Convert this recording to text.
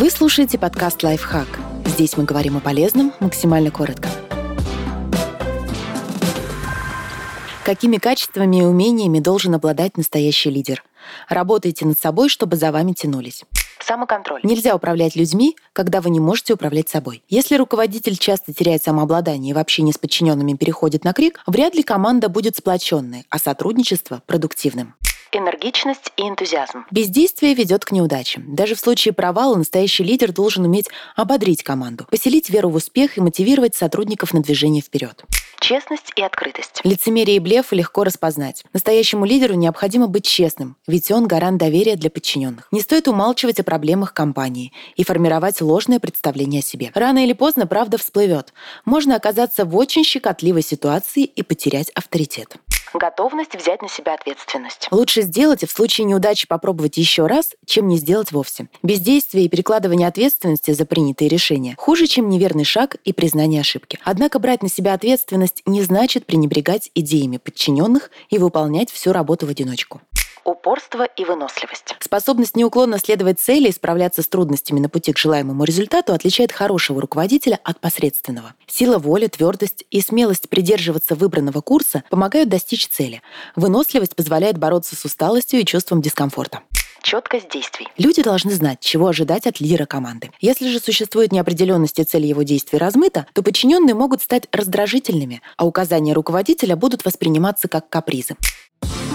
Вы слушаете подкаст «Лайфхак». Здесь мы говорим о полезном максимально коротко. Какими качествами и умениями должен обладать настоящий лидер? Работайте над собой, чтобы за вами тянулись. Самоконтроль. Нельзя управлять людьми, когда вы не можете управлять собой. Если руководитель часто теряет самообладание и вообще не с подчиненными переходит на крик, вряд ли команда будет сплоченной, а сотрудничество – продуктивным энергичность и энтузиазм. Бездействие ведет к неудачам. Даже в случае провала настоящий лидер должен уметь ободрить команду, поселить веру в успех и мотивировать сотрудников на движение вперед. Честность и открытость. Лицемерие и блеф легко распознать. Настоящему лидеру необходимо быть честным, ведь он гарант доверия для подчиненных. Не стоит умалчивать о проблемах компании и формировать ложное представление о себе. Рано или поздно правда всплывет. Можно оказаться в очень щекотливой ситуации и потерять авторитет готовность взять на себя ответственность. Лучше сделать и в случае неудачи попробовать еще раз, чем не сделать вовсе. Бездействие и перекладывание ответственности за принятые решения хуже, чем неверный шаг и признание ошибки. Однако брать на себя ответственность не значит пренебрегать идеями подчиненных и выполнять всю работу в одиночку упорство и выносливость. Способность неуклонно следовать цели и справляться с трудностями на пути к желаемому результату отличает хорошего руководителя от посредственного. Сила воли, твердость и смелость придерживаться выбранного курса помогают достичь цели. Выносливость позволяет бороться с усталостью и чувством дискомфорта четкость действий. Люди должны знать, чего ожидать от лидера команды. Если же существует неопределенность и цель его действий размыта, то подчиненные могут стать раздражительными, а указания руководителя будут восприниматься как капризы.